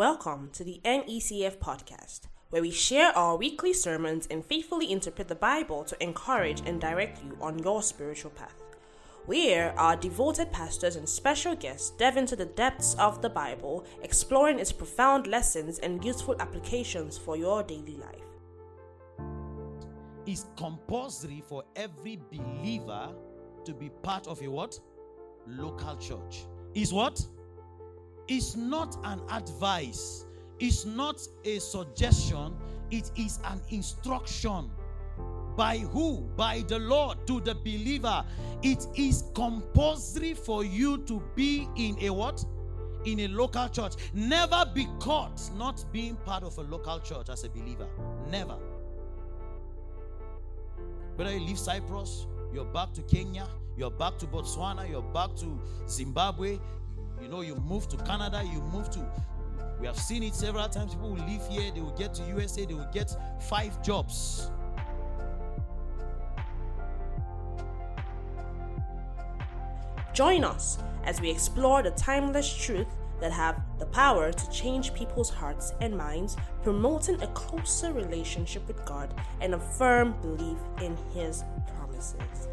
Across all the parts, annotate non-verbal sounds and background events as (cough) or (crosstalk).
Welcome to the NECF podcast, where we share our weekly sermons and faithfully interpret the Bible to encourage and direct you on your spiritual path. Where our devoted pastors and special guests delve into the depths of the Bible, exploring its profound lessons and useful applications for your daily life. It's compulsory for every believer to be part of a what? Local church. Is what? It's not an advice. It's not a suggestion. It is an instruction. By who? By the Lord to the believer. It is compulsory for you to be in a what? In a local church. Never be caught not being part of a local church as a believer. Never. Whether you leave Cyprus, you're back to Kenya, you're back to Botswana, you're back to Zimbabwe, you know, you move to Canada, you move to we have seen it several times. People will live here, they will get to USA, they will get five jobs. Join us as we explore the timeless truth that have the power to change people's hearts and minds, promoting a closer relationship with God and a firm belief in His promises.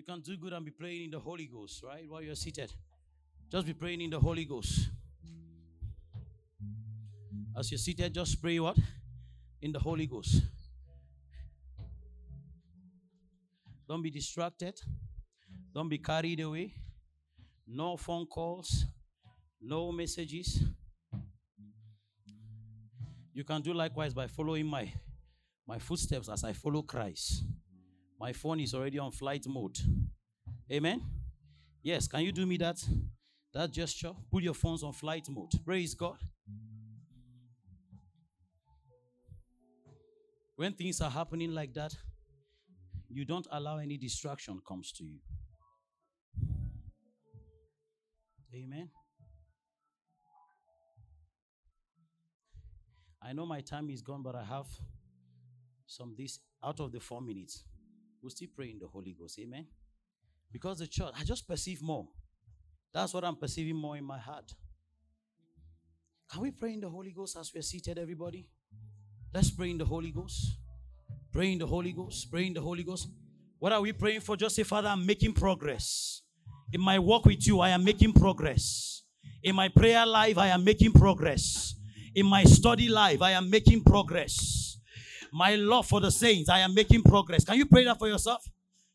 You can do good and be praying in the Holy Ghost, right? While you're seated. Just be praying in the Holy Ghost. As you're seated, just pray what? In the Holy Ghost. Don't be distracted. Don't be carried away. No phone calls. No messages. You can do likewise by following my my footsteps as I follow Christ. My phone is already on flight mode. Amen. Yes, can you do me that that gesture? Put your phones on flight mode. Praise God. When things are happening like that, you don't allow any distraction comes to you. Amen. I know my time is gone, but I have some this out of the four minutes. We'll still pray in the Holy Ghost. Amen. Because the church, I just perceive more. That's what I'm perceiving more in my heart. Can we pray in the Holy Ghost as we're seated, everybody? Let's pray in the Holy Ghost. Pray in the Holy Ghost. Pray in the Holy Ghost. What are we praying for? Just say, Father, I'm making progress. In my walk with you, I am making progress. In my prayer life, I am making progress. In my study life, I am making progress. My love for the saints, I am making progress. Can you pray that for yourself?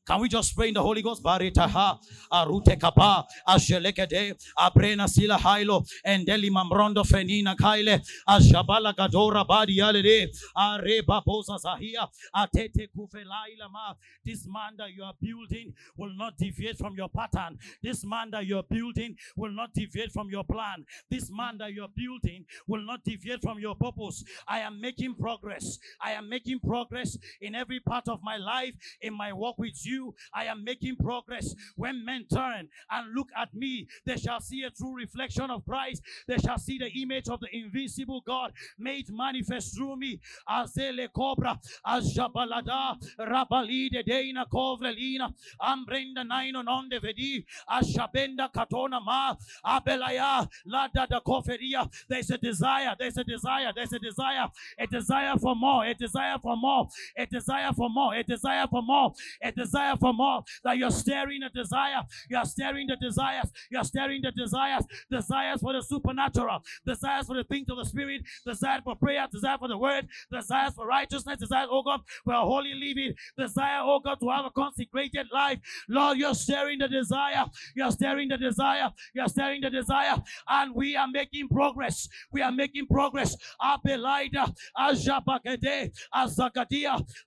Can we just pray in the Holy Ghost? Baritaha, Arute Kapa, Ashelekede, Abrena Sila Hailo, Endeli Mamrondo Fenina Kaile, Ashabala Gadora Badi Alede, Areba Bosa Zahia, Atete Kufelaila Ma. This man that you are building will not deviate from your pattern. This man that you are building will not deviate from your plan. This man that you are building will not deviate from your purpose. I am making progress. I am making progress in every part of my life, in my walk with you you, I am making progress. When men turn and look at me, they shall see a true reflection of Christ. They shall see the image of the invisible God made manifest through me. As Azele cobra, ajabalada, rabalide deina kovrelina, ambrenda naino non vedi, ashabenda katona ma, abelaya, lada da koferia. There's a desire, there's a desire, there's a desire, a desire for more, a desire for more, a desire for more, a desire for more, a desire desire for more, that you're staring a desire, you're staring the desires, you're staring the desires, desires for the supernatural, desires for the things of the spirit, desire for prayer, desire for the word, desires for righteousness, desire, oh God, for a holy living, desire, oh God, to have a consecrated life. Lord, you're staring the desire, you're staring the desire, you're staring the desire, and we are making progress. We are making progress. Abelida,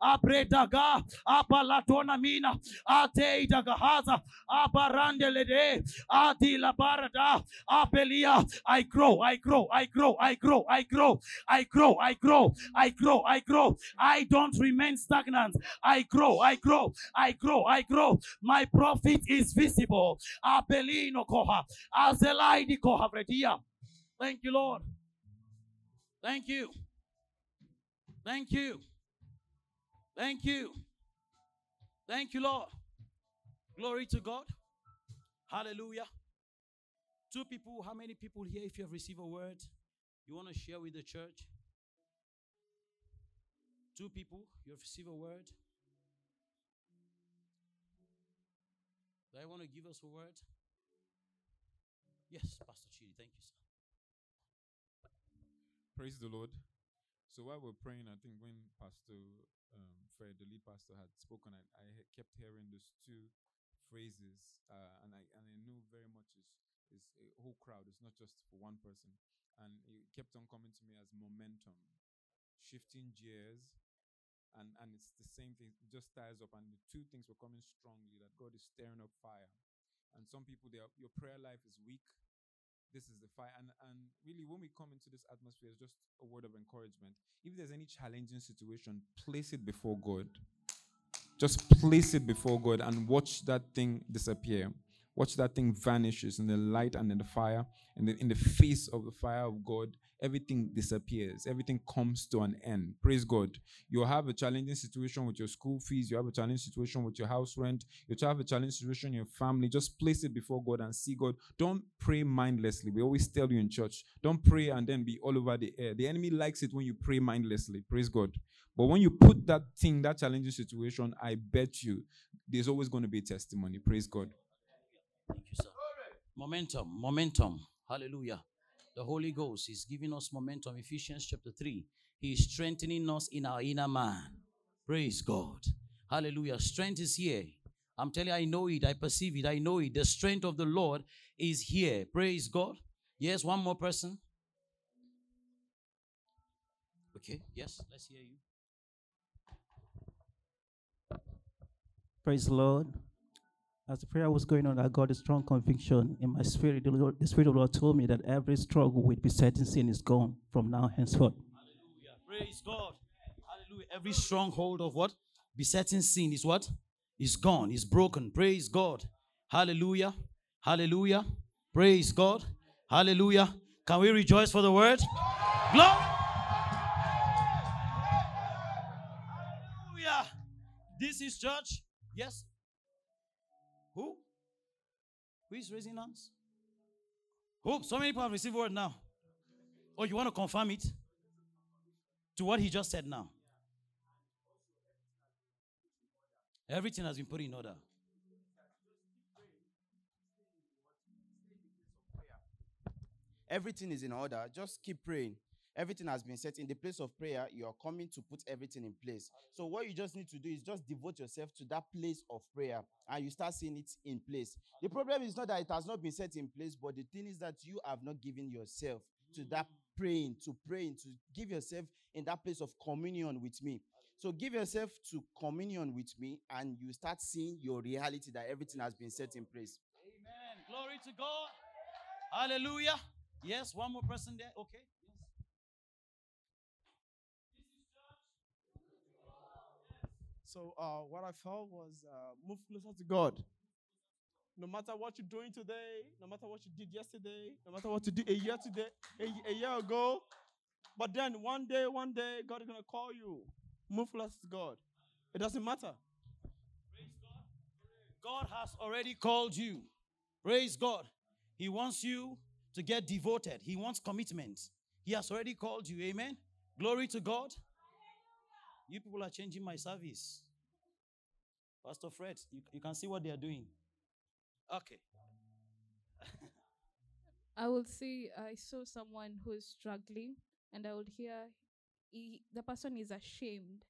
Abredaga, Abalatona Mina. Ate Dagahaza, Abarandelede, Adi Labarada, Apelia. I grow, I grow, I grow, I grow, I grow, I grow, I grow, I grow, I grow. I don't remain stagnant. I grow, I grow, I grow, I grow. My profit is visible. Apelino Koha, Azelaidi Koha Vredia. Thank you, Lord. Thank you. Thank you. Thank you. Thank you, Lord. Glory to God. Hallelujah. Two people, how many people here, if you have received a word, you want to share with the church? Two people, you have received a word. Do I want to give us a word? Yes, Pastor Chidi, thank you, sir. Praise the Lord. So while we're praying, I think when Pastor um, Fred, the lead pastor, had spoken, I, I kept hearing those two phrases, uh, and I and I knew very much is is a whole crowd. It's not just for one person, and it kept on coming to me as momentum, shifting gears, and and it's the same thing. It just ties up, and the two things were coming strongly. That God is stirring up fire, and some people, their your prayer life is weak this is the fire and and really when we come into this atmosphere it's just a word of encouragement. If there's any challenging situation place it before god. Just place it before god and watch that thing disappear watch that thing vanishes in the light and in the fire and in the face of the fire of god everything disappears. Everything comes to an end. Praise god. You have a challenging situation with your school fees. You have a challenging situation with your house rent. You have a challenging situation in your family. Just place it before god and see god. Don't pray mindlessly. We always tell you in church don't pray and then be all over the air. The enemy likes it when you pray mindlessly. Praise god. But when you put that thing that challenging situation i bet you there's always going to be a testimony. Praise god Thank you, sir. Momentum, momentum. Hallelujah. The Holy Ghost is giving us momentum. Ephesians chapter 3. He is strengthening us in our inner man. Praise God. Hallelujah. Strength is here. I'm telling you, I know it. I perceive it. I know it. The strength of the Lord is here. Praise God. Yes, one more person. Okay, yes, let's hear you. Praise the Lord. As the prayer was going on, I got a strong conviction in my spirit. The, Lord, the Spirit of the Lord told me that every struggle with besetting sin is gone from now henceforth. Hallelujah. Praise God. Hallelujah. Every stronghold of what? Besetting sin is what? Is gone, is broken. Praise God. Hallelujah. Hallelujah. Praise God. Hallelujah. Can we rejoice for the word? Glory. Hallelujah. This is church. Yes. Who? Is raising hands? Who? So many people have received word now. Oh, you want to confirm it? To what he just said now. Everything has been put in order. Everything is in order. Just keep praying. Everything has been set in the place of prayer. You are coming to put everything in place. So, what you just need to do is just devote yourself to that place of prayer and you start seeing it in place. The problem is not that it has not been set in place, but the thing is that you have not given yourself to that mm. praying, to praying, to give yourself in that place of communion with me. So, give yourself to communion with me and you start seeing your reality that everything has been set in place. Amen. Glory to God. Hallelujah. Yes, one more person there. Okay. So uh, what I felt was uh, move closer to God. No matter what you're doing today, no matter what you did yesterday, no matter what you did a year today, a, a year ago, but then one day, one day, God is gonna call you. Move closer to God. It doesn't matter. God has already called you. Praise God. He wants you to get devoted. He wants commitment. He has already called you. Amen. Glory to God. You people are changing my service. Pastor Fred, you, you can see what they are doing. Okay. I would say I saw someone who is struggling, and I would hear he, the person is ashamed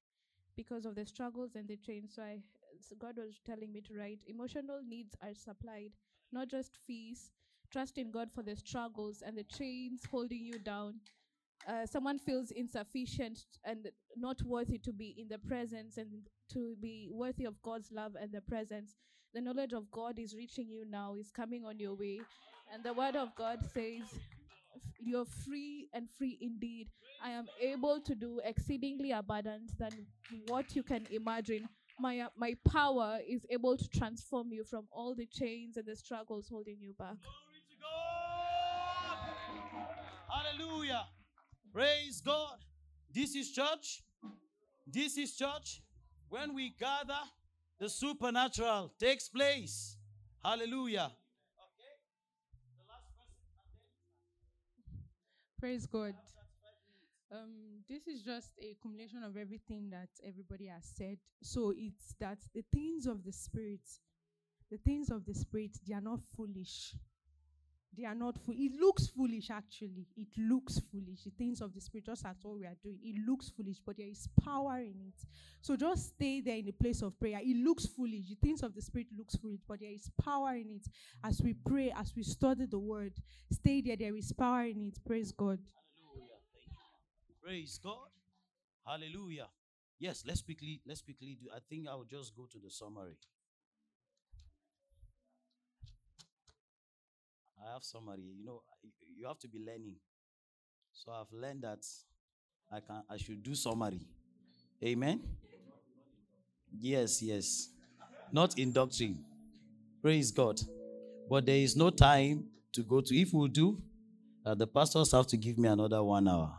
because of the struggles and the change. So I, so God was telling me to write emotional needs are supplied, not just fees. Trust in God for the struggles and the chains holding you down. Uh, someone feels insufficient and not worthy to be in the presence and to be worthy of God's love and the presence. The knowledge of God is reaching you now, is coming on your way. And the word of God says, You're free and free indeed. I am able to do exceedingly abundant than what you can imagine. My, uh, my power is able to transform you from all the chains and the struggles holding you back. Hallelujah. Praise God. This is church. This is church. When we gather, the supernatural takes place. Hallelujah. Praise God. Um, this is just a culmination of everything that everybody has said. So it's that the things of the spirit, the things of the spirit, they are not foolish. They are not fool. It looks foolish, actually. It looks foolish. The things of the spirit, just as what we are doing, it looks foolish, but there is power in it. So just stay there in the place of prayer. It looks foolish. The things of the spirit looks foolish, but there is power in it. As we pray, as we study the word, stay there. There is power in it. Praise God. Praise God. Hallelujah. Yes, let's quickly let's quickly do. I think I'll just go to the summary. I have summary. You know, you have to be learning. So I've learned that I can I should do summary. Amen. Yes, yes. Not in doctrine. Praise God. But there is no time to go to. If we do, uh, the pastors have to give me another one hour.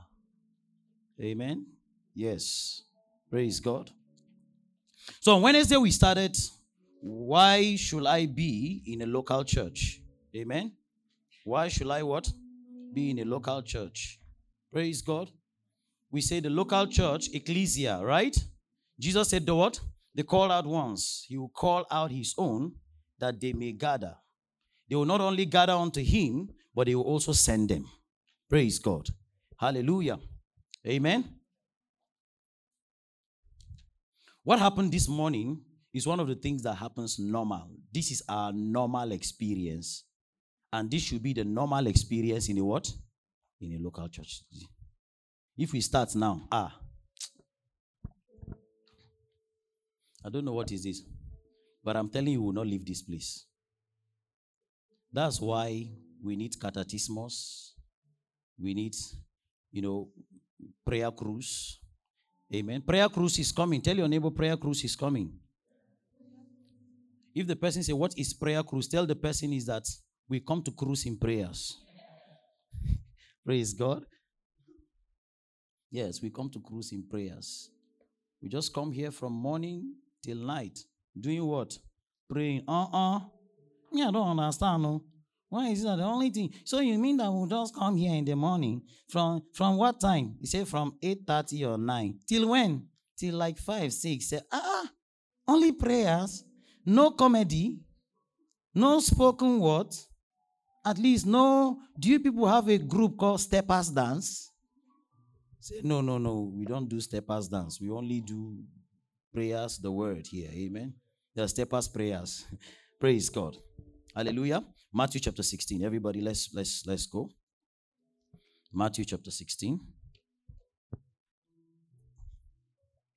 Amen. Yes. Praise God. So on Wednesday we started. Why should I be in a local church? Amen. Why should I what? Be in a local church. Praise God. We say the local church, ecclesia, right? Jesus said the what? They call out once. He will call out his own that they may gather. They will not only gather unto him, but they will also send them. Praise God. Hallelujah. Amen. What happened this morning is one of the things that happens normal. This is our normal experience. And this should be the normal experience in a what? In a local church. If we start now, ah. I don't know what is this. But I'm telling you, we will not leave this place. That's why we need catechismos. We need, you know, prayer cruise. Amen. Prayer cruise is coming. Tell your neighbor prayer cruise is coming. If the person say, What is prayer cruise? Tell the person is that we come to cruise in prayers. (laughs) Praise God. Yes, we come to cruise in prayers. We just come here from morning till night. Doing what? Praying. Uh-uh. Yeah, I don't understand. No. Why is that the only thing? So you mean that we'll just come here in the morning from from what time? You say from 8:30 or 9. Till when? Till like 5, 6. Say, ah, only prayers, no comedy, no spoken word. At least no. Do you people have a group called Steppers Dance? Say, no, no, no. We don't do Steppers Dance. We only do prayers, the word here. Amen. The Steppers prayers. (laughs) Praise God. Hallelujah. Matthew chapter 16. Everybody, let's let's let's go. Matthew chapter 16.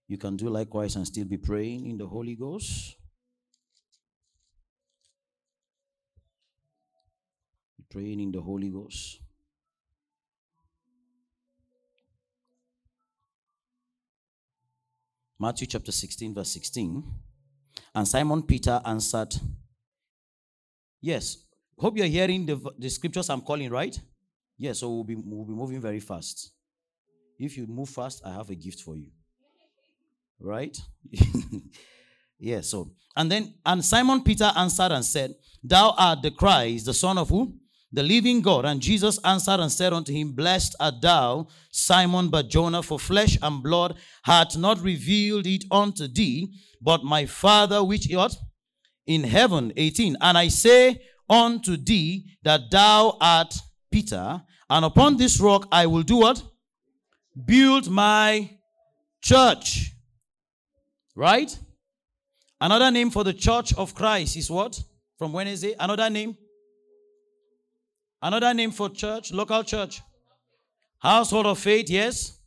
You can do likewise and still be praying in the Holy Ghost. Praying in the Holy Ghost. Matthew chapter 16, verse 16. And Simon Peter answered, Yes. Hope you're hearing the, the scriptures I'm calling, right? Yes, so we'll be, we'll be moving very fast. If you move fast, I have a gift for you. Right? (laughs) yeah, so. And then, and Simon Peter answered and said, Thou art the Christ, the Son of who? The living God. And Jesus answered and said unto him, Blessed art thou, Simon Barjona, for flesh and blood hath not revealed it unto thee, but my Father which is? In heaven. 18. And I say unto thee that thou art Peter, and upon this rock I will do what? Build my church. Right? Another name for the church of Christ is what? From Wednesday? Another name? Another name for church, local church. Household of faith, yes.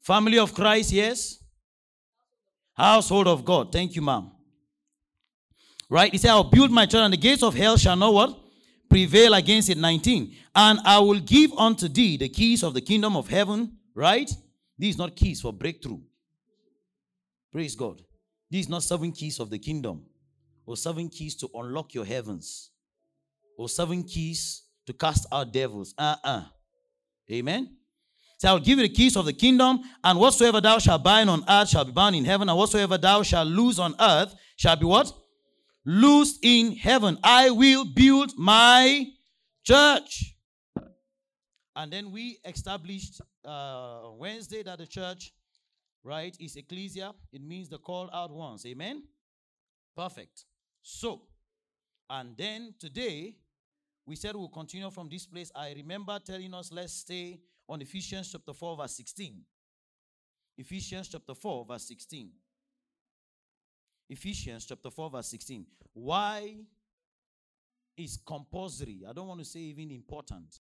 Family of Christ, yes. Household of God. Thank you, ma'am. Right? He said, I'll build my church, and the gates of hell shall not what? Prevail against it. 19. And I will give unto thee the keys of the kingdom of heaven. Right? These not keys for breakthrough. Praise God. These not seven keys of the kingdom, or seven keys to unlock your heavens, or seven keys to cast out devils. Uh uh Amen. So I'll give you the keys of the kingdom, and whatsoever thou shalt bind on earth shall be bound in heaven, and whatsoever thou shalt loose on earth shall be what? Loosed in heaven. I will build my church. And then we established uh, Wednesday that the church, right, is ecclesia. It means the called out ones. Amen? Perfect. So, and then today, we said we'll continue from this place. I remember telling us, let's stay on Ephesians chapter 4, verse 16. Ephesians chapter 4, verse 16. Ephesians chapter 4, verse 16. Why is compulsory? I don't want to say even important.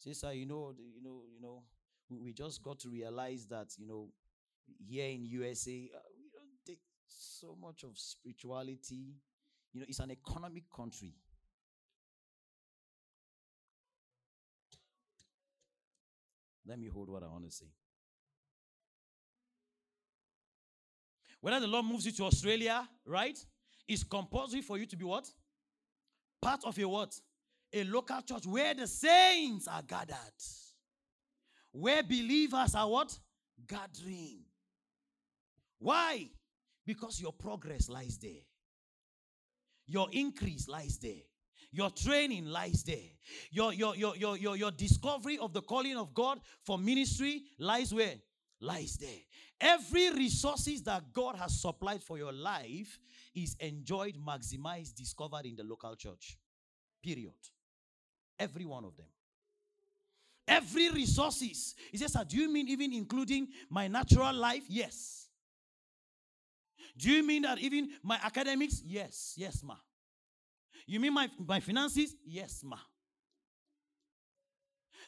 Sister, you know, you know, you know, we just got to realize that, you know, here in USA, uh, we don't take so much of spirituality. You know, it's an economic country. Let me hold what I want to say. Whether the Lord moves you to Australia, right? It's compulsory for you to be what? Part of a what? A local church where the saints are gathered. Where believers are what? Gathering. Why? Because your progress lies there. Your increase lies there. Your training lies there. Your, your, your, your, your, your discovery of the calling of God for ministry lies where? Lies there. Every resources that God has supplied for your life is enjoyed, maximized, discovered in the local church. Period. Every one of them. Every resources. He says, Do you mean even including my natural life? Yes. Do you mean that even my academics? Yes. Yes, ma. You mean my, my finances? Yes, ma.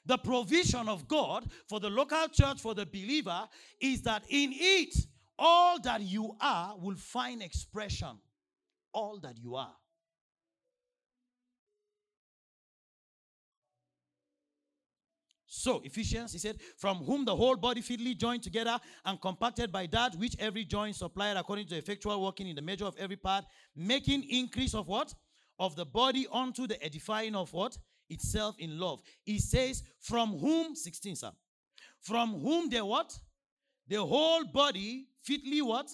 The provision of God for the local church, for the believer, is that in it, all that you are will find expression. All that you are. So, Ephesians, he said, from whom the whole body fitly joined together and compacted by that which every joint supplied according to effectual working in the measure of every part, making increase of what? Of the body unto the edifying of what? Itself in love. He says, from whom, 16, sir, from whom the what? The whole body fitly what?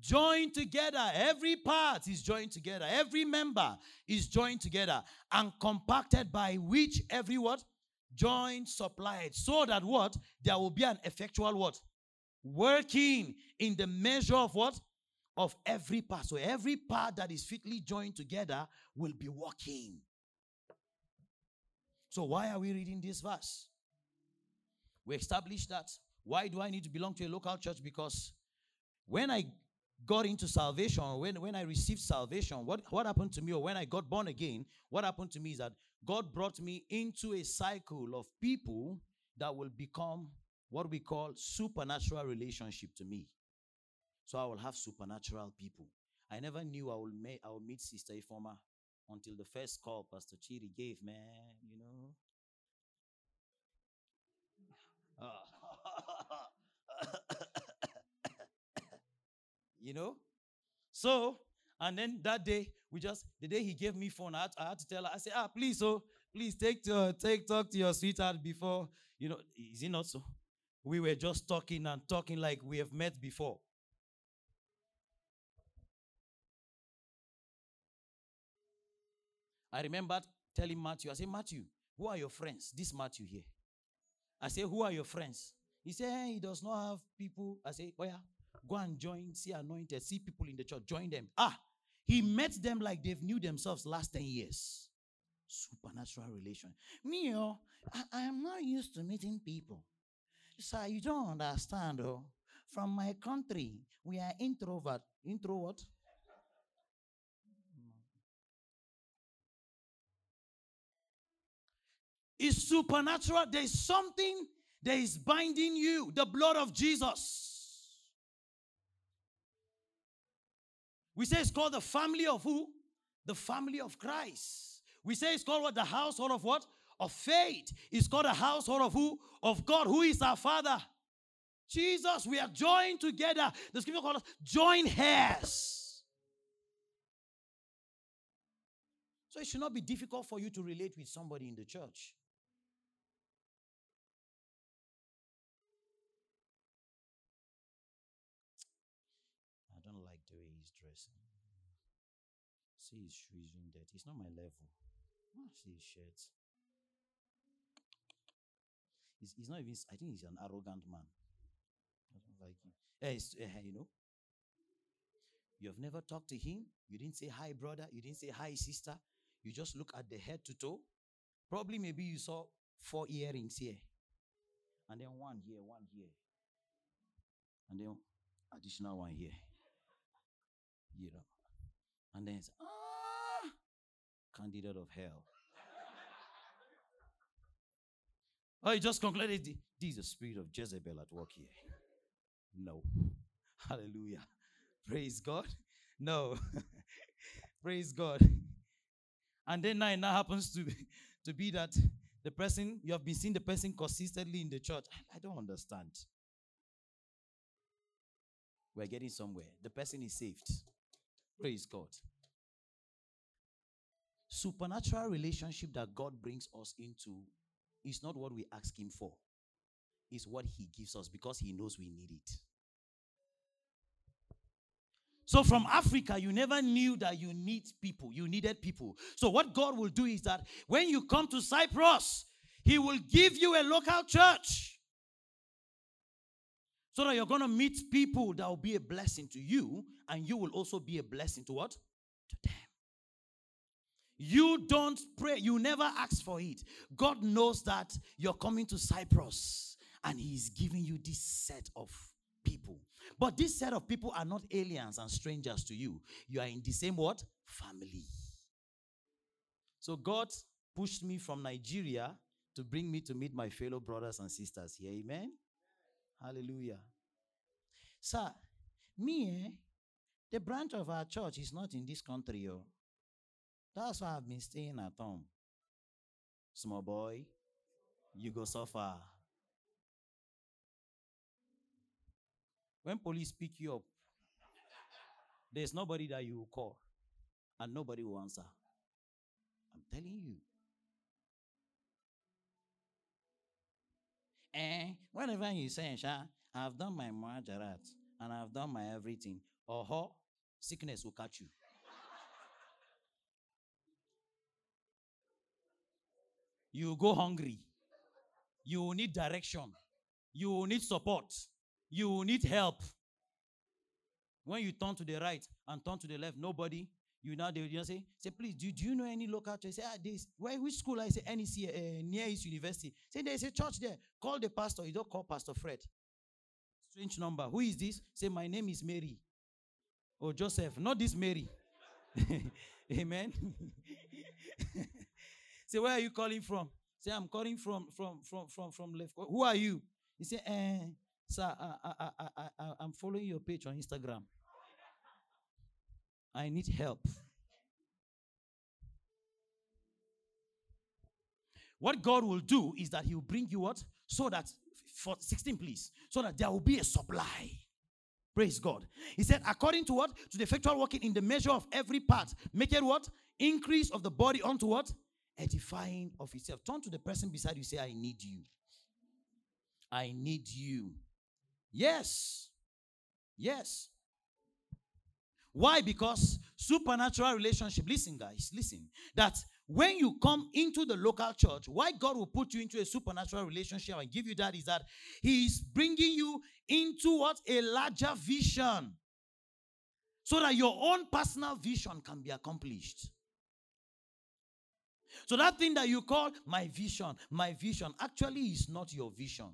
Joined together. Every part is joined together. Every member is joined together and compacted by which every what? Joined, supplied, so that what? There will be an effectual what? Working in the measure of what? Of every part. So every part that is fitly joined together will be working. So why are we reading this verse? We established that. Why do I need to belong to a local church? Because when I got into salvation, when, when I received salvation, what, what happened to me, or when I got born again, what happened to me is that God brought me into a cycle of people that will become what we call supernatural relationship to me. So I will have supernatural people. I never knew I will meet I will meet Sister Ifeoma until the first call Pastor Chiri gave, man, you know. Ah. (laughs) you know? So, and then that day, we just the day he gave me phone, I had, I had to tell her. I said, ah, please, so oh, please take to take talk to your sweetheart before you know. Is it not so? We were just talking and talking like we have met before. I remember telling Matthew, I said, Matthew, who are your friends? This Matthew here. I said, who are your friends? He said, hey, he does not have people. I said, where? Go and join, see anointed, see people in the church, join them. Ah, he met them like they've knew themselves last 10 years. Supernatural relation. Me, oh, I am not used to meeting people. Sir, so you don't understand, oh. From my country, we are introvert. Introvert? It's supernatural. There's something that is binding you, the blood of Jesus. We say it's called the family of who? The family of Christ. We say it's called what? The household of what? Of faith. It's called a household of who? Of God, who is our Father. Jesus, we are joined together. The scripture calls us joint heirs. So it should not be difficult for you to relate with somebody in the church. I don't like the way he's dressing. See his shoes in that. It's not my level. Ah, See his shirt. He's, he's not even, I think he's an arrogant man. I don't like him. Eh, it's- eh, you know, you have never talked to him. You didn't say hi, brother. You didn't say hi, sister. You just look at the head to toe. Probably maybe you saw four earrings here, and then one here, one here, and then additional one here. You know, and then ah, candidate of hell. (laughs) oh, you just concluded this is the spirit of Jezebel at work here. No. (laughs) Hallelujah. Praise God. No. (laughs) Praise God. And then now it now happens to, to be that the person, you have been seeing the person consistently in the church. I don't understand. We're getting somewhere. The person is saved. Praise God. Supernatural relationship that God brings us into is not what we ask Him for, it's what He gives us because He knows we need it. So from Africa, you never knew that you need people. You needed people. So what God will do is that when you come to Cyprus, He will give you a local church. So that you're going to meet people that will be a blessing to you, and you will also be a blessing to what? To them. You don't pray, you never ask for it. God knows that you're coming to Cyprus, and He's giving you this set of people. But this set of people are not aliens and strangers to you. You are in the same what? Family. So God pushed me from Nigeria to bring me to meet my fellow brothers and sisters here. Amen. Hallelujah. Sir, me, eh, the branch of our church is not in this country. Oh. That's why I've been staying at home. Small boy, you go so far. When police pick you up, there's nobody that you will call, and nobody will answer. I'm telling you. Eh, whenever you say, Sha, I've done my majarat and I've done my everything, oh, sickness will catch you. You go hungry. You need direction. You need support. You need help. When you turn to the right and turn to the left, nobody. You now they just say, say, please, do, do you know any local church? I Say, ah, this. Where which school? I say NEC uh, near East University. Say there's a church there. Call the pastor. You don't call Pastor Fred. Strange number. Who is this? Say, my name is Mary. Or Joseph. Not this Mary. (laughs) Amen. (laughs) Say, where are you calling from? Say, I'm calling from from from from from left. Who are you? He say, eh, sir, I, I, I, I, I'm following your page on Instagram. I need help. What God will do is that He will bring you what? So that, for 16, please, so that there will be a supply. Praise God. He said, according to what? To the effectual working in the measure of every part, make it what? Increase of the body unto what? Edifying of itself. Turn to the person beside you, say, I need you. I need you. Yes. Yes. Why? Because supernatural relationship, listen, guys, listen, that when you come into the local church, why God will put you into a supernatural relationship and give you that is that He is bringing you into what? A larger vision. So that your own personal vision can be accomplished. So that thing that you call my vision, my vision, actually is not your vision.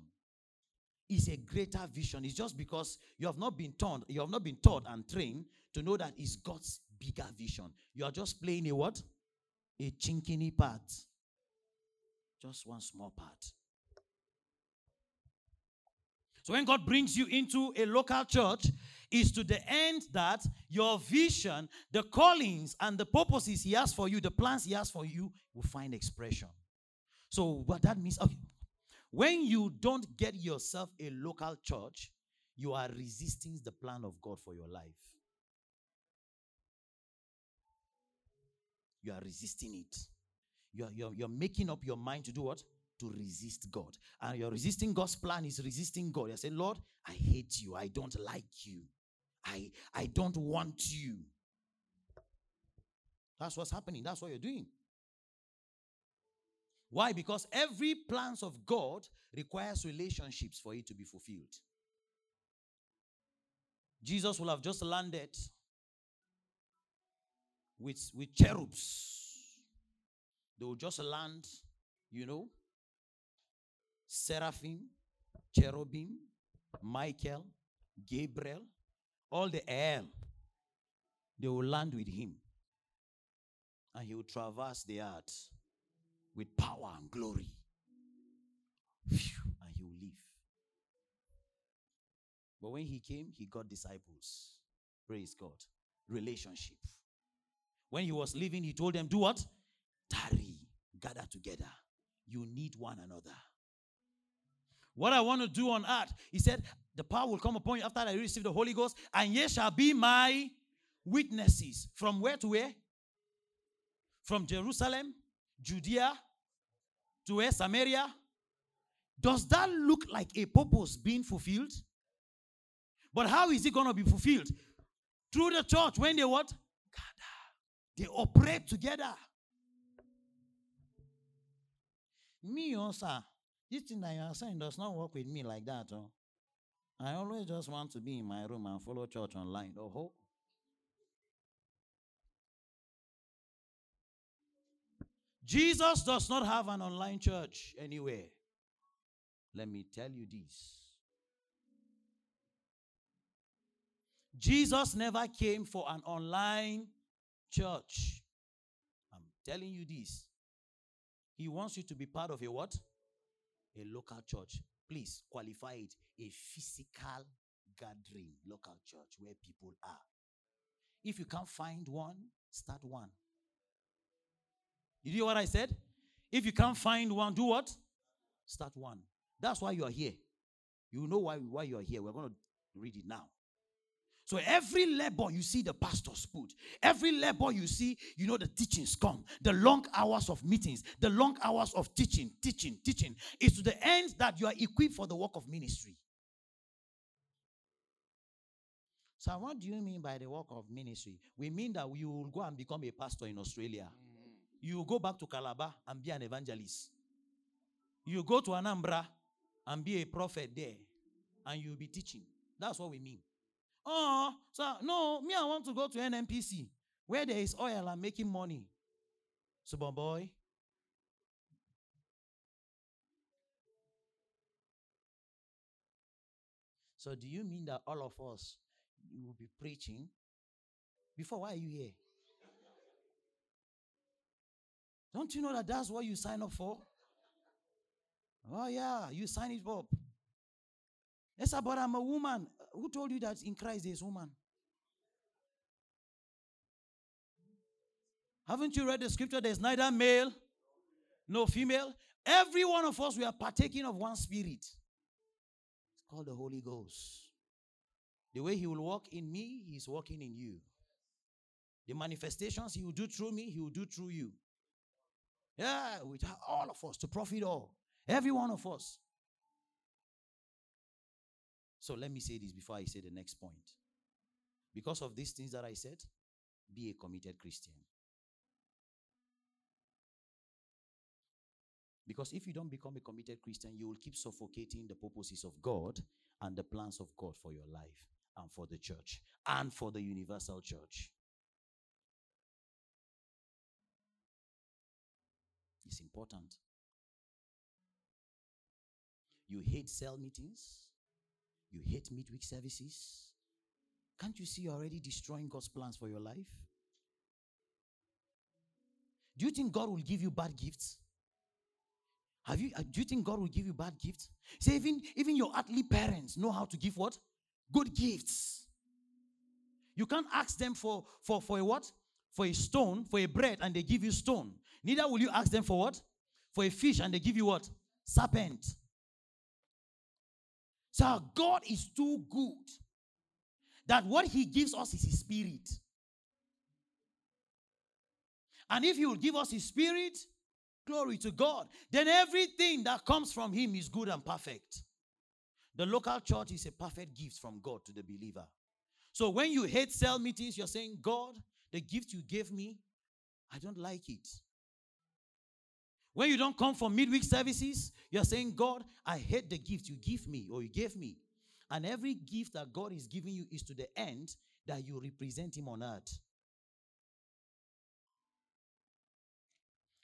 It's a greater vision. It's just because you have not been taught, you have not been taught and trained to know that it's God's bigger vision. You are just playing a what? A chinkini part. Just one small part. So when God brings you into a local church, is to the end that your vision, the callings, and the purposes He has for you, the plans He has for you, will find expression. So what that means, okay, when you don't get yourself a local church, you are resisting the plan of God for your life. You are resisting it. You're, you're, you're making up your mind to do what? To resist God. And you're resisting God's plan is resisting God. You're saying, Lord, I hate you. I don't like you. I, I don't want you. That's what's happening. That's what you're doing. Why? Because every plans of God requires relationships for it to be fulfilled. Jesus will have just landed with, with cherubs. They will just land, you know, seraphim, cherubim, Michael, Gabriel, all the air. They will land with him. And he will traverse the earth with power and glory. And he will leave. But when he came, he got disciples. Praise God. Relationship. When he was leaving, he told them, Do what? Tarry, gather together. You need one another. What I want to do on earth, he said, the power will come upon you after I receive the Holy Ghost, and ye shall be my witnesses. From where to where? From Jerusalem, Judea, to where? Samaria. Does that look like a purpose being fulfilled? But how is it going to be fulfilled? Through the church when they what? Gather. They operate together. Me also, this thing that you are saying does not work with me like that. Oh. I always just want to be in my room and follow church online. Oh, ho. Jesus does not have an online church anywhere. Let me tell you this. Jesus never came for an online church. I'm telling you this. He wants you to be part of a what? A local church. Please qualify it. A physical gathering, local church where people are. If you can't find one, start one. You hear what I said? If you can't find one, do what? Start one. That's why you are here. You know why, why you are here. We're going to read it now. So every labor you see the pastors put, every labor you see, you know the teachings come, the long hours of meetings, the long hours of teaching, teaching, teaching, is to the end that you are equipped for the work of ministry. So what do you mean by the work of ministry? We mean that you will go and become a pastor in Australia. Mm. You go back to Calabar and be an evangelist. You go to Anambra and be a prophet there, and you'll be teaching. That's what we mean. Oh, so no, me, I want to go to NNPC where there is oil and making money. So, boy. So, do you mean that all of us will be preaching? Before, why are you here? Don't you know that that's what you sign up for? Oh, yeah, you sign it up. Yes, but I'm a woman. Who told you that in Christ there's woman? Haven't you read the scripture? There's neither male nor female. Every one of us, we are partaking of one spirit. It's called the Holy Ghost. The way He will walk in me, He's walking in you. The manifestations He will do through me, He will do through you. Yeah, with all of us to profit all. Every one of us. So let me say this before I say the next point. Because of these things that I said, be a committed Christian. Because if you don't become a committed Christian, you will keep suffocating the purposes of God and the plans of God for your life and for the church and for the universal church. It's important. You hate cell meetings. You hate midweek services. Can't you see you're already destroying God's plans for your life? Do you think God will give you bad gifts? Have you? uh, Do you think God will give you bad gifts? Say even even your earthly parents know how to give what good gifts. You can't ask them for for for a what for a stone for a bread and they give you stone. Neither will you ask them for what for a fish and they give you what serpent. So God is too good that what He gives us is His Spirit. And if He will give us His Spirit, glory to God, then everything that comes from Him is good and perfect. The local church is a perfect gift from God to the believer. So when you hate cell meetings, you're saying, God, the gift you gave me, I don't like it. When you don't come for midweek services, you're saying, God, I hate the gift you give me or you gave me. And every gift that God is giving you is to the end that you represent Him on earth.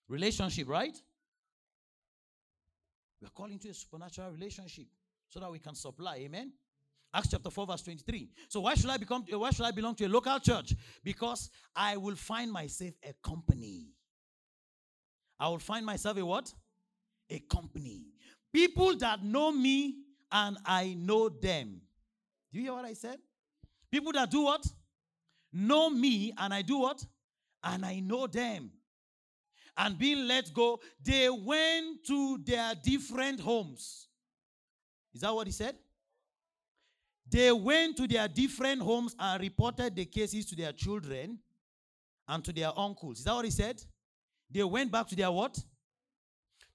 Relationship, right? We are calling to a supernatural relationship so that we can supply. Amen. Acts chapter 4, verse 23. So why should I become why should I belong to a local church? Because I will find myself a company. I will find myself a what? A company. People that know me and I know them. Do you hear what I said? People that do what? Know me and I do what? And I know them. And being let go, they went to their different homes. Is that what he said? They went to their different homes and reported the cases to their children and to their uncles. Is that what he said? They went back to their what?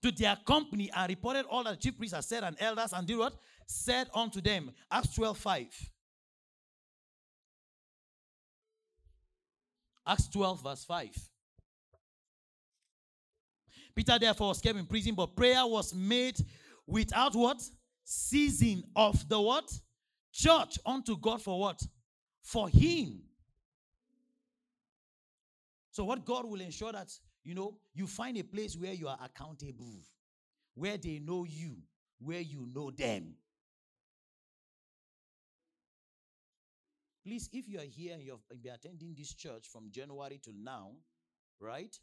To their company and reported all that the chief priests had said and elders and did what? Said unto them. Acts 12 5. Acts 12, verse 5. Peter therefore was kept in prison, but prayer was made without what? Ceasing of the what? Church unto God for what? For him. So what God will ensure that you know you find a place where you are accountable, where they know you, where you know them. Please, if you are here and you've been attending this church from January to now, right?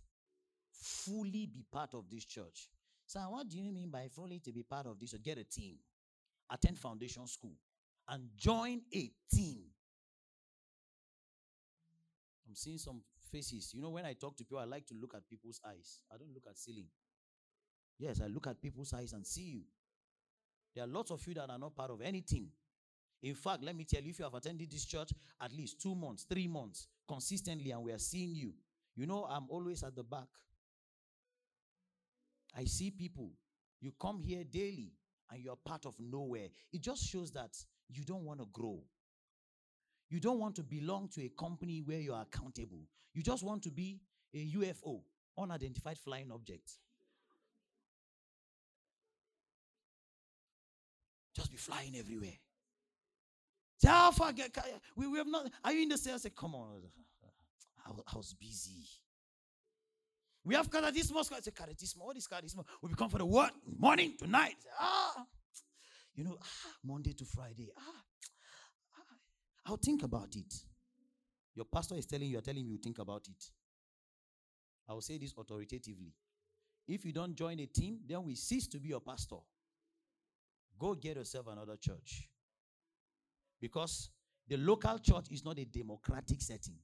Fully be part of this church. So, what do you mean by fully to be part of this? Get a team, attend foundation school, and join a team. I'm seeing some faces. You know, when I talk to people, I like to look at people's eyes. I don't look at ceiling. Yes, I look at people's eyes and see you. There are lots of you that are not part of anything. In fact, let me tell you, if you have attended this church at least two months, three months consistently, and we are seeing you, you know, I'm always at the back. I see people. You come here daily and you're part of nowhere. It just shows that you don't want to grow. You don't want to belong to a company where you're accountable. You just want to be a UFO, unidentified flying object. Just be flying everywhere. Say, far? We, we have not. Are you in the sales? Say, come on. I, was- I was busy. We have charisma. Say, charisma. What is charisma? We become for the what? Morning tonight. Ah, you know, ah, Monday to Friday. Ah, ah, I'll think about it. Your pastor is telling you, you're telling me you think about it. I will say this authoritatively. If you don't join a team, then we cease to be your pastor. Go get yourself another church. Because the local church is not a democratic setting.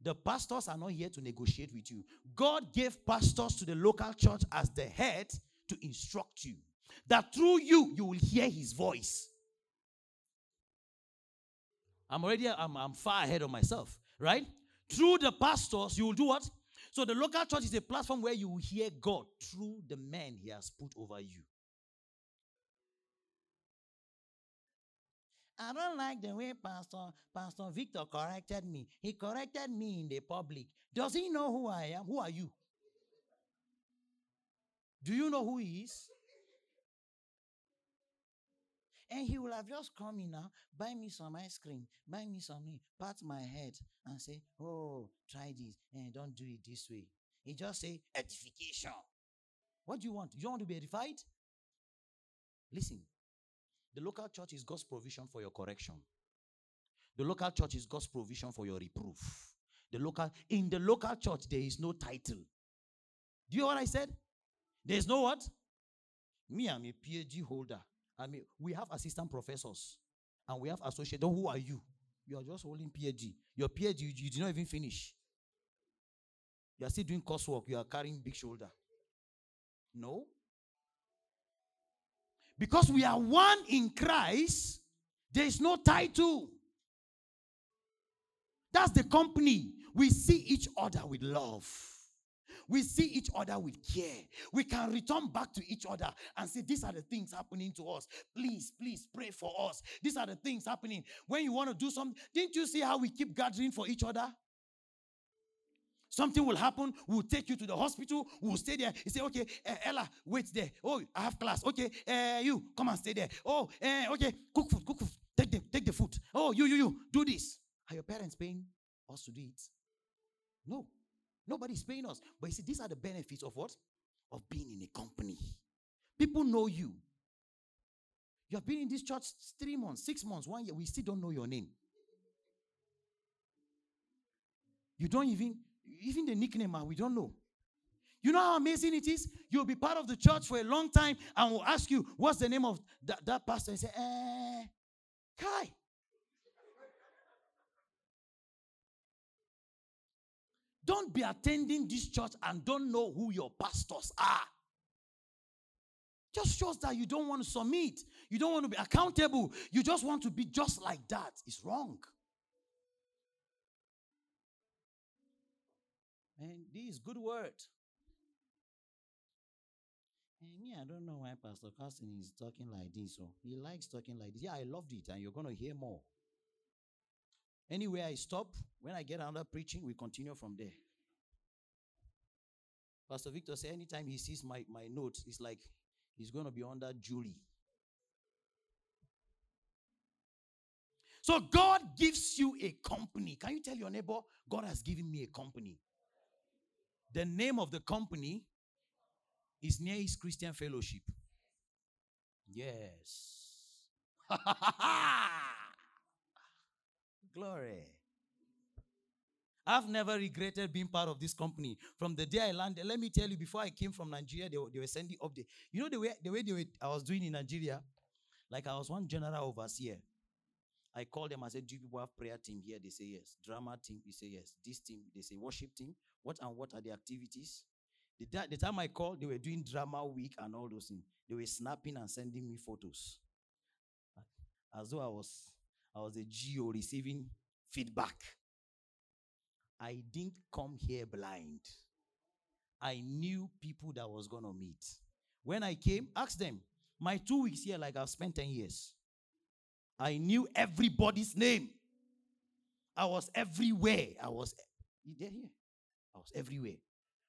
The pastors are not here to negotiate with you. God gave pastors to the local church as the head to instruct you. That through you, you will hear his voice. I'm already, I'm, I'm far ahead of myself, right? Through the pastors, you will do what? So the local church is a platform where you will hear God through the men he has put over you. I don't like the way Pastor Pastor Victor corrected me. He corrected me in the public. Does he know who I am? Who are you? Do you know who he is? And he will have just come in now, buy me some ice cream, buy me some, meat, pat my head, and say, "Oh, try this, and don't do it this way." He just say edification. What do you want? You want to be edified? Listen, the local church is God's provision for your correction. The local church is God's provision for your reproof. The local in the local church there is no title. Do you know what I said? There is no what? Me, I'm a PhD holder. I mean, we have assistant professors and we have associate. Then who are you? You are just holding PhD. Your PhD, you, you did not even finish. You are still doing coursework. You are carrying big shoulder. No. Because we are one in Christ, there is no title. That's the company. We see each other with love. We see each other with care. We can return back to each other and say, These are the things happening to us. Please, please pray for us. These are the things happening. When you want to do something, didn't you see how we keep gathering for each other? Something will happen. We'll take you to the hospital. We'll stay there. You say, okay, uh, Ella, wait there. Oh, I have class. Okay, uh, you come and stay there. Oh, uh, okay, cook food, cook food. Take the, take the food. Oh, you, you, you, do this. Are your parents paying us to do it? No. Nobody's paying us. But you see, these are the benefits of what? Of being in a company. People know you. You have been in this church three months, six months, one year. We still don't know your name. You don't even, even the nickname, we don't know. You know how amazing it is? You'll be part of the church for a long time and we'll ask you, what's the name of that, that pastor? And say, eh, Kai. Don't be attending this church and don't know who your pastors are. Just shows that you don't want to submit. You don't want to be accountable. You just want to be just like that. It's wrong. And this is good word. And me, I don't know why Pastor Coston is talking like this. So he likes talking like this. Yeah, I loved it, and you're gonna hear more. Anywhere I stop, when I get another preaching, we continue from there. Pastor Victor said anytime he sees my, my notes, it's like he's going to be under Julie. So God gives you a company. Can you tell your neighbor, God has given me a company? The name of the company is Near East Christian Fellowship. Yes. (laughs) Glory. I've never regretted being part of this company. From the day I landed, let me tell you, before I came from Nigeria, they, were, they were sending update. You know the way the way they were, I was doing in Nigeria, like I was one general overseer. I called them. I said, "Do you people have prayer team here?" They say yes. Drama team, they say yes. This team, they say worship team. What and what are the activities? The, the time I called, they were doing drama week and all those things. They were snapping and sending me photos, as though I was I was a GO receiving feedback. I didn't come here blind. I knew people that I was to meet. When I came, ask them, my two weeks here, like I've spent 10 years. I knew everybody's name. I was everywhere. I was, you there here? I was everywhere.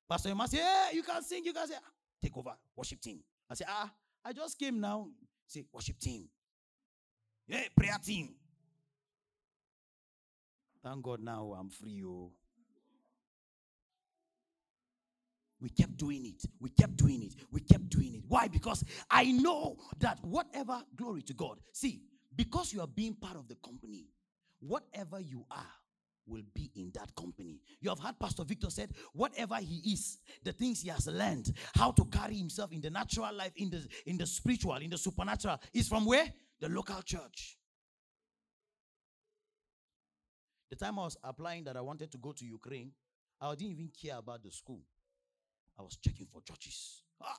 Pastor Emma say, hey, you can sing, you can say, take over, worship team. I say, ah, I just came now. Say, worship team. Yeah, prayer team. Thank God now I'm free. Oh. We kept doing it. We kept doing it. We kept doing it. Why? Because I know that whatever, glory to God. See, because you are being part of the company, whatever you are will be in that company. You have heard Pastor Victor said, whatever he is, the things he has learned, how to carry himself in the natural life, in the in the spiritual, in the supernatural, is from where? The local church. The time I was applying that I wanted to go to Ukraine, I didn't even care about the school. I was checking for churches. Ah.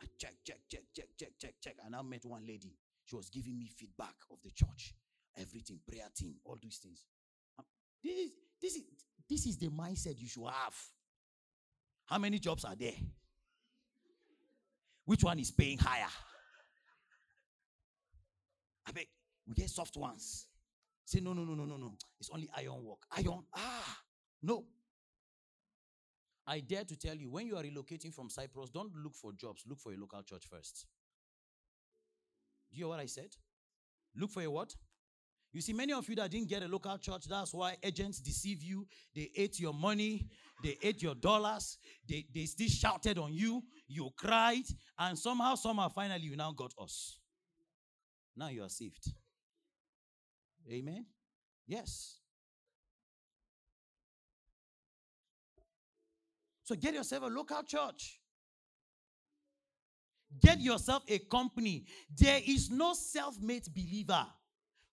I check, check, check, check, check, check, check. And I met one lady. She was giving me feedback of the church, everything, prayer team, all these things. This is this is this is the mindset you should have. How many jobs are there? Which one is paying higher? I beg, we get soft ones. Say, no, no, no, no, no, no. It's only iron work. Iron. Ah, no. I dare to tell you, when you are relocating from Cyprus, don't look for jobs. Look for a local church first. Do you hear what I said? Look for a what? You see, many of you that didn't get a local church, that's why agents deceive you. They ate your money, they ate your dollars, they, they still shouted on you, you cried, and somehow, somehow, finally, you now got us. Now you are saved. Amen? Yes. So get yourself a local church. Get yourself a company. There is no self made believer.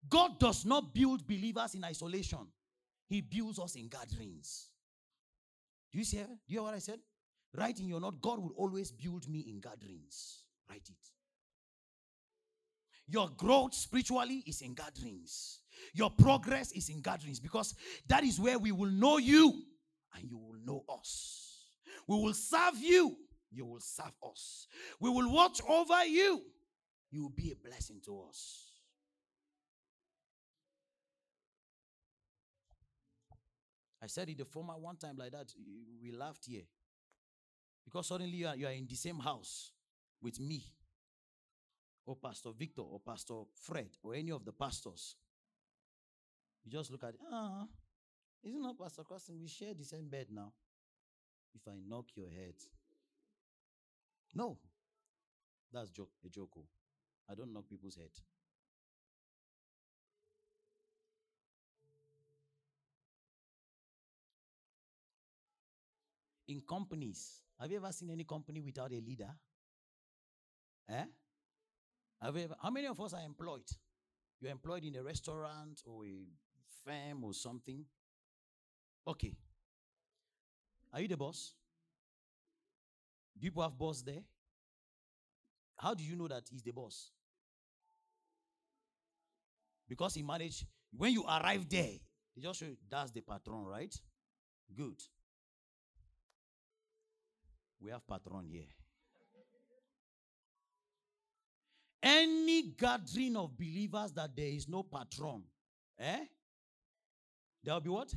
God does not build believers in isolation, He builds us in gatherings. Do you see? Do you hear what I said? Write in your note, God will always build me in gatherings. Write it. Your growth spiritually is in gatherings. Your progress is in gatherings because that is where we will know you and you will know us. We will serve you, you will serve us. We will watch over you, you will be a blessing to us. I said it the former one time like that. We laughed here. Because suddenly you are, you are in the same house with me, or Pastor Victor, or Pastor Fred, or any of the pastors. You just look at it. Ah, isn't not Pastor Coston? We share the same bed now. If I knock your head. No. That's joke, a joke. oh. I don't knock people's head. In companies, have you ever seen any company without a leader? Eh? Have you ever, how many of us are employed? You're employed in a restaurant or a firm or something. Okay. Are you the boss? Do people have boss there? How do you know that he's the boss? Because he managed, when you arrive there, they just show that's the patron, right? Good. We have patron here. Any gathering of believers that there is no patron, eh? There will be what?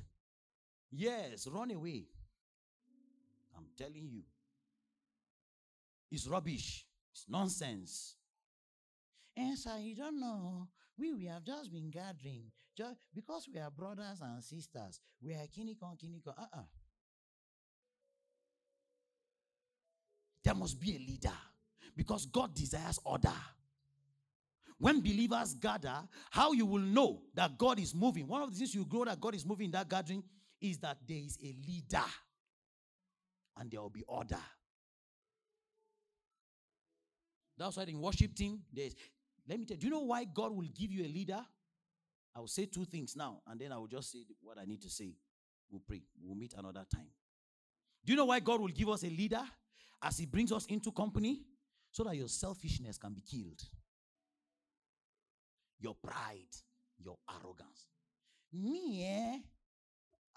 Yes, run away. I'm telling you. It's rubbish. It's nonsense. And sir, you don't know. We, we have just been gathering. Just because we are brothers and sisters. We are kinikon, kinikon. Uh-uh. There must be a leader. Because God desires order. When believers gather, how you will know that God is moving. One of the things you grow that God is moving in that gathering is that there is a leader and there will be order. That's why in worship team, there's let me tell you, do you know why God will give you a leader? I will say two things now, and then I will just say what I need to say. We'll pray. We'll meet another time. Do you know why God will give us a leader as He brings us into company? So that your selfishness can be killed. Your pride, your arrogance. Me, eh?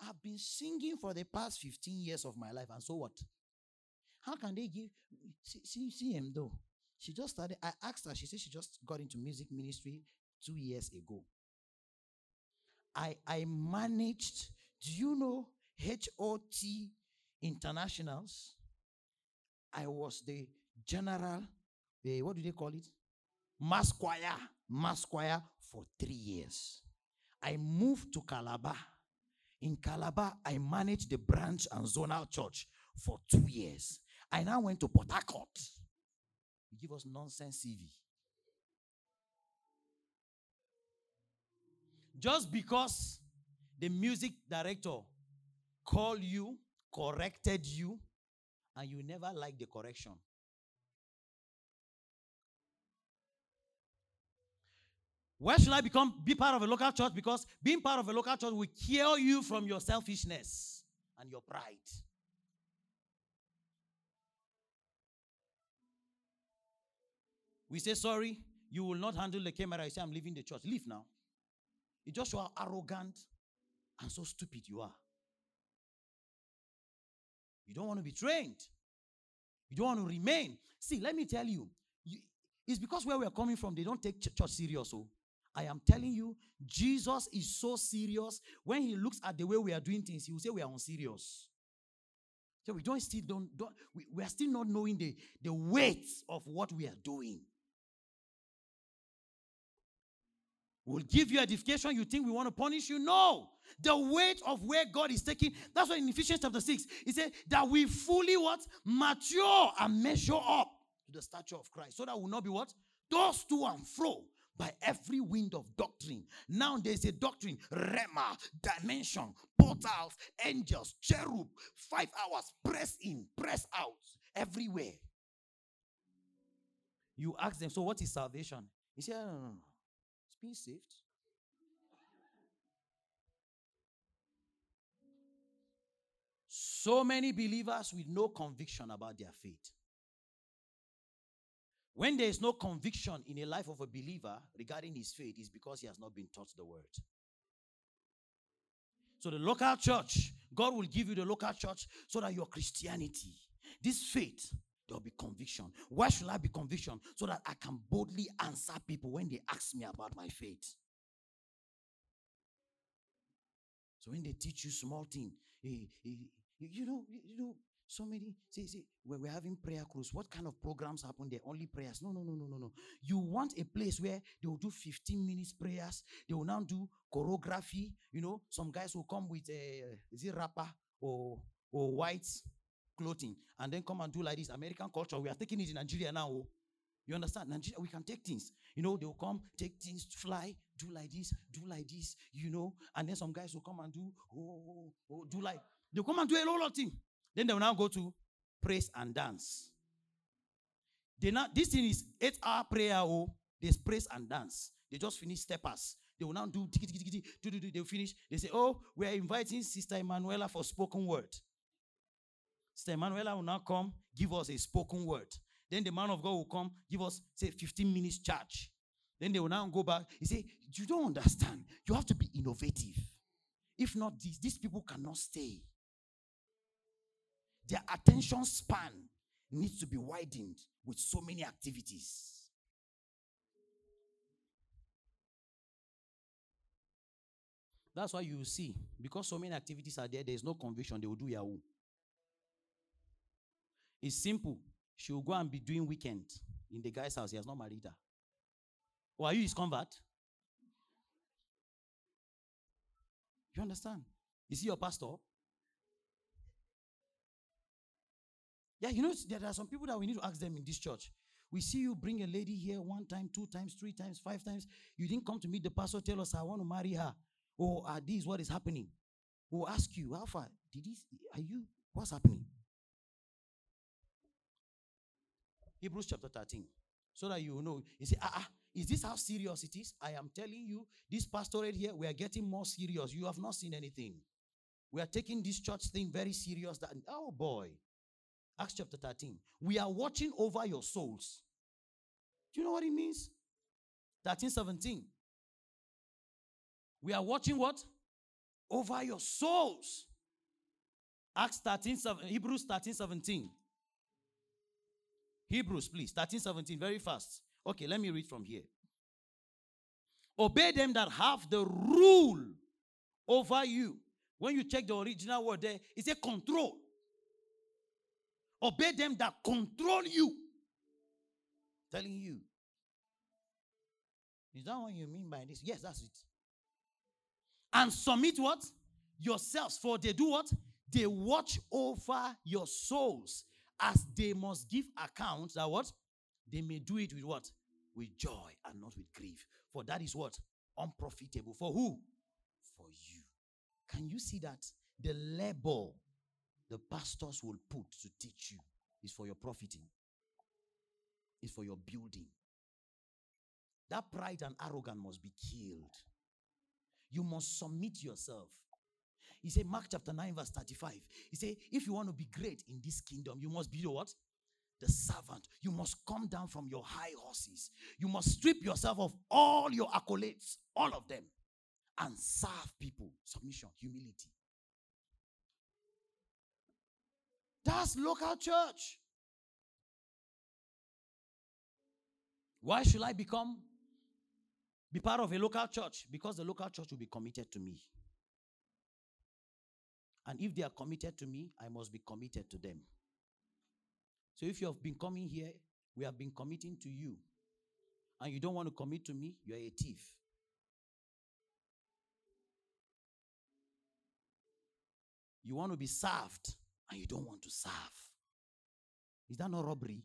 I've been singing for the past 15 years of my life, and so what? How can they give? See, see, see him though. She just started. I asked her. She said she just got into music ministry two years ago. I I managed. Do you know HOT Internationals? I was the general. The what do they call it? Mass choir. Choir for three years. I moved to Calabar. In Calabar, I managed the branch and zonal church for two years. I now went to Port Harcourt. You give us nonsense CV. Just because the music director called you, corrected you, and you never like the correction. Why should I become be part of a local church? Because being part of a local church will cure you from your selfishness and your pride. We say, sorry, you will not handle the camera. You say, I'm leaving the church. Leave now. It just show how arrogant and so stupid you are. You don't want to be trained. You don't want to remain. See, let me tell you, you it's because where we are coming from, they don't take ch- church serious. So I am telling you, Jesus is so serious. When he looks at the way we are doing things, he will say we are unserious. So we don't still don't, don't we, we are still not knowing the, the weight of what we are doing. We'll give you edification. You think we want to punish you? No. The weight of where God is taking. That's why in Ephesians chapter 6, he said that we fully what? Mature and measure up to the stature of Christ. So that will not be what? Tossed to and fro by every wind of doctrine. Now there's a doctrine, Rhema, dimension, portals, angels, cherub, five hours, press in, press out, everywhere. You ask them, so what is salvation? He said, no, no, no. It's being saved. So many believers with no conviction about their faith. When there is no conviction in a life of a believer regarding his faith, is because he has not been taught the word. So the local church, God will give you the local church so that your Christianity, this faith, there'll be conviction. Why should I be conviction? So that I can boldly answer people when they ask me about my faith. So when they teach you small thing, you know, you know, so many say, say, when we're having prayer cruise, what kind of programs happen there? Only prayers. No, no, no, no, no, no. You want a place where they will do 15 minutes prayers. They will now do choreography. You know, some guys will come with a is it rapper or or white clothing and then come and do like this. American culture. We are taking it in Nigeria now. Oh. You understand? Nigeria, we can take things. You know, they'll come, take things, fly, do like this, do like this, you know, and then some guys will come and do, oh, oh, oh do like, they'll come and do a lot of things. Then they will now go to praise and dance. They now this thing is eight hour prayer. Oh, there's praise and dance. They just finish steppers. They will now do tiki, tiki, tiki, do, do, do. They finish. They say, Oh, we are inviting Sister Emanuela for spoken word. Sister Emanuela will now come, give us a spoken word. Then the man of God will come, give us, say, 15 minutes charge. Then they will now go back. He say, You don't understand. You have to be innovative. If not, these, these people cannot stay. Their attention span needs to be widened with so many activities. That's why you see, because so many activities are there, there's no conviction, they will do Yahoo. It's simple. She will go and be doing weekend in the guy's house. He has not married her. Or are you his convert? You understand? Is he your pastor? Yeah, you know, there are some people that we need to ask them in this church. We see you bring a lady here one time, two times, three times, five times. You didn't come to meet the pastor, tell us, I want to marry her. Or oh, this is what is happening. We'll ask you, how far? Did this, are you, what's happening? Hebrews chapter 13. So that you know. You say, ah, ah, is this how serious it is? I am telling you, this pastorate here, we are getting more serious. You have not seen anything. We are taking this church thing very serious. That, oh boy. Acts chapter 13. We are watching over your souls. Do you know what it means? 13, 17. We are watching what? Over your souls. Acts 13, 7, Hebrews 13, 17. Hebrews, please. 13, 17. Very fast. Okay, let me read from here. Obey them that have the rule over you. When you check the original word there, it's a control. Obey them that control you. Telling you. Is that what you mean by this? Yes, that's it. And submit what? Yourselves. For they do what? They watch over your souls as they must give account that what? They may do it with what? With joy and not with grief. For that is what? Unprofitable. For who? For you. Can you see that? The labor the pastors will put to teach you is for your profiting, is for your building. That pride and arrogance must be killed. You must submit yourself. He said, Mark chapter 9, verse 35. He said, if you want to be great in this kingdom, you must be the what? The servant. You must come down from your high horses. You must strip yourself of all your accolades, all of them, and serve people. Submission, humility. That's local church. Why should I become be part of a local church? Because the local church will be committed to me. And if they are committed to me, I must be committed to them. So if you have been coming here, we have been committing to you, and you don't want to commit to me, you're a thief. You want to be served, and you don't want to serve. Is that not robbery?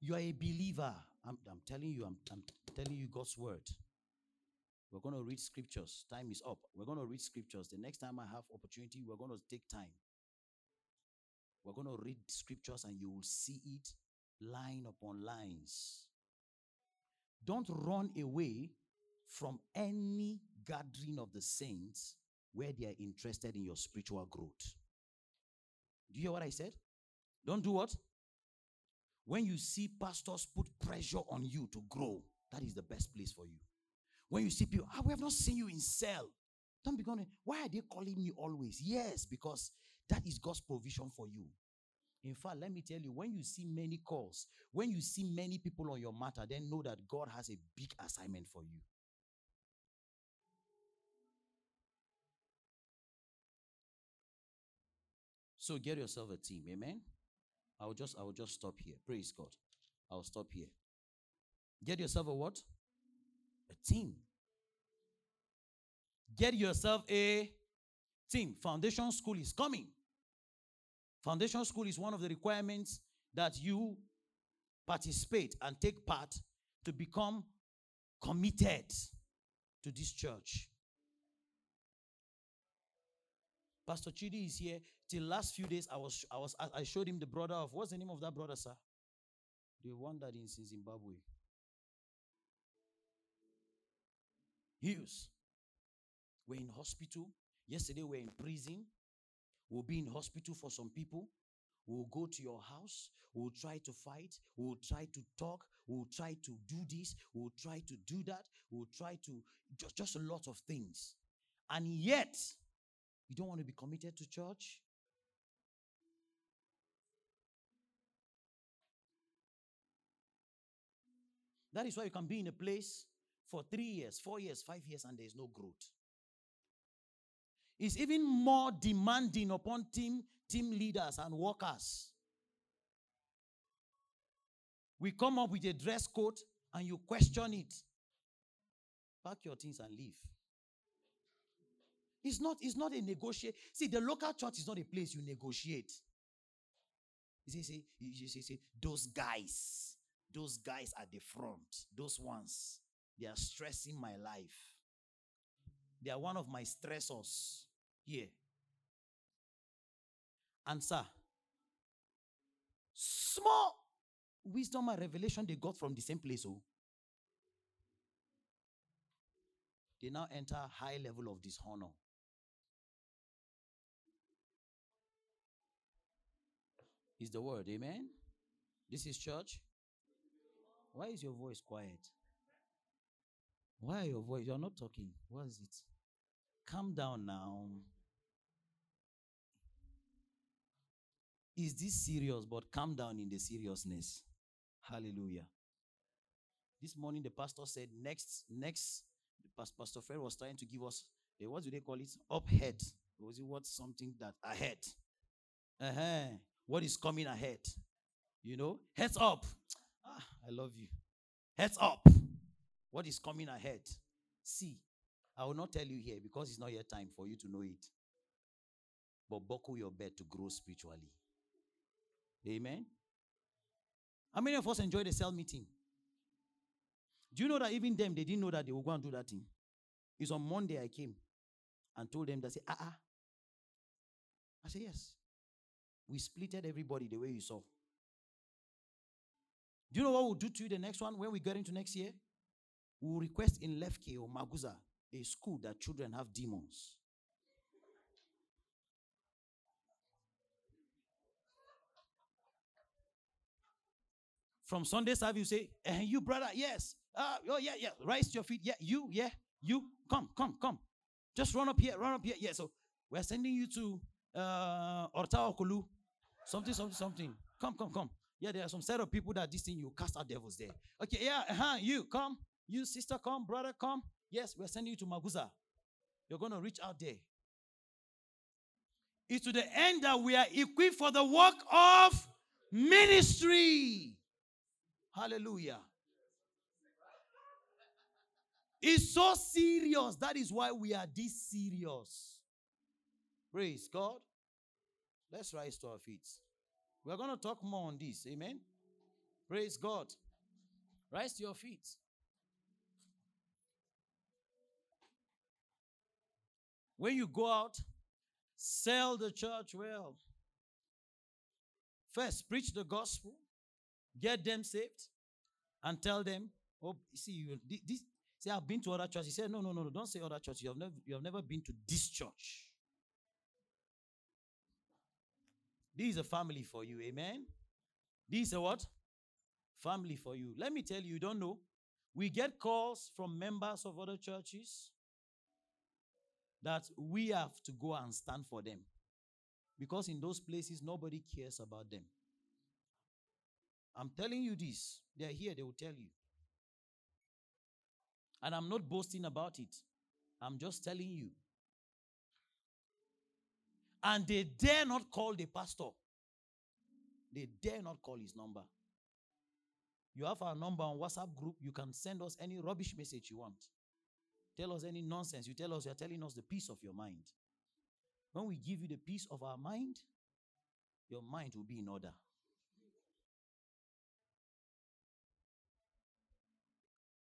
You are a believer. I'm, I'm telling you, I'm, I'm telling you God's word. We're going to read scriptures. Time is up. We're going to read scriptures. The next time I have opportunity, we're going to take time. We're going to read scriptures and you will see it line upon lines. Don't run away from any gathering of the saints where they are interested in your spiritual growth. Do you hear what I said? Don't do what? When you see pastors put pressure on you to grow, that is the best place for you. When you see people, ah, we have not seen you in cell. Don't be going, why are they calling me always? Yes, because that is God's provision for you. In fact, let me tell you, when you see many calls, when you see many people on your matter, then know that God has a big assignment for you. So get yourself a team, amen. I will just I will just stop here. Praise God. I'll stop here. Get yourself a what? A team. Get yourself a team. Foundation school is coming. Foundation school is one of the requirements that you participate and take part to become committed to this church. Pastor Chidi is here. Till last few days, I was I was I showed him the brother of what's the name of that brother, sir? The one that is in Zimbabwe. Hughes. We're in hospital. Yesterday we're in prison. We'll be in hospital for some people. We'll go to your house. We'll try to fight. We'll try to talk. We'll try to do this. We'll try to do that. We'll try to just, just a lot of things. And yet, you don't want to be committed to church? That is why you can be in a place for three years, four years, five years, and there is no growth. It's even more demanding upon team, team leaders and workers. We come up with a dress code and you question it. Pack your things and leave. It's not, it's not a negotiate. See, the local church is not a place you negotiate. You see, see, you see, see, those guys, those guys at the front, those ones, they are stressing my life. They are one of my stressors here. Answer. Small wisdom and revelation they got from the same place. Oh. They now enter high level of dishonor. Is the word, amen? This is church. Why is your voice quiet? Why your voice? You're not talking. What is it? Calm down now. Is this serious? But calm down in the seriousness. Hallelujah. This morning the pastor said next, next, Pastor Fred was trying to give us a, what do they call it? Up head. Was it what something that ahead? Uh-huh. What is coming ahead? You know, heads up. Ah, I love you. Heads up. What is coming ahead? See, I will not tell you here because it's not yet time for you to know it. But buckle your bed to grow spiritually. Amen. How many of us enjoy the cell meeting? Do you know that even them, they didn't know that they were going to do that thing? It's on Monday I came and told them that say, ah, ah. I said, yes. We splitted everybody the way you saw. Do you know what we'll do to you the next one when we get into next year? We'll request in Lefke or Maguza a school that children have demons. From Sunday service, you say, eh, you brother, yes. Uh, oh, yeah, yeah. Rise your feet. Yeah, you, yeah, you. Come, come, come. Just run up here, run up here. Yeah, so we're sending you to uh, Orta Okulu. Something, something, something. Come, come, come. Yeah, there are some set of people that this thing you cast out devils there. Okay, yeah, uh-huh, you come. You sister, come. Brother, come. Yes, we're sending you to Maguza. You're to reach out there. It's to the end that we are equipped for the work of ministry. Hallelujah. It's so serious. That is why we are this serious. Praise God. Let's rise to our feet. We're going to talk more on this. Amen. Praise God. Rise to your feet. When you go out, sell the church well. First, preach the gospel, get them saved, and tell them, oh, see, you thi- this, say, I've been to other churches. He said, no, no, no, no, don't say other churches. You have never, you have never been to this church. This is a family for you, amen. This is a what? Family for you. Let me tell you, you don't know. We get calls from members of other churches that we have to go and stand for them. Because in those places, nobody cares about them. I'm telling you this. They're here, they will tell you. And I'm not boasting about it. I'm just telling you. And they dare not call the pastor. They dare not call his number. You have our number on WhatsApp group. You can send us any rubbish message you want. Tell us any nonsense. You tell us you're telling us the peace of your mind. When we give you the peace of our mind, your mind will be in order.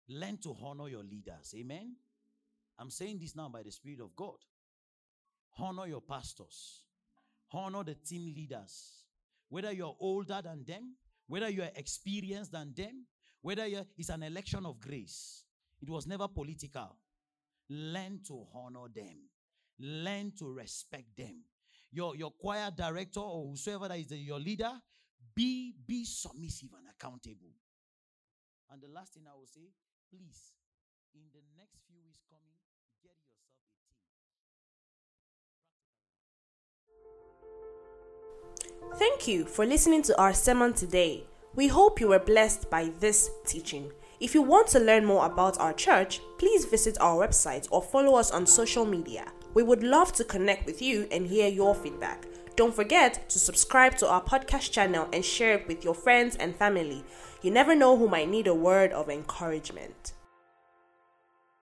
Learn to honor your leaders. Amen. I'm saying this now by the Spirit of God. Honor your pastors, honor the team leaders. Whether you're older than them, whether you're experienced than them, whether it's an election of grace. It was never political. Learn to honor them, learn to respect them. Your, your choir director or whosoever that is the- your leader, be, be submissive and accountable. And the last thing I will say, please, in the next few weeks coming, Thank you for listening to our sermon today. We hope you were blessed by this teaching. If you want to learn more about our church, please visit our website or follow us on social media. We would love to connect with you and hear your feedback. Don't forget to subscribe to our podcast channel and share it with your friends and family. You never know who might need a word of encouragement.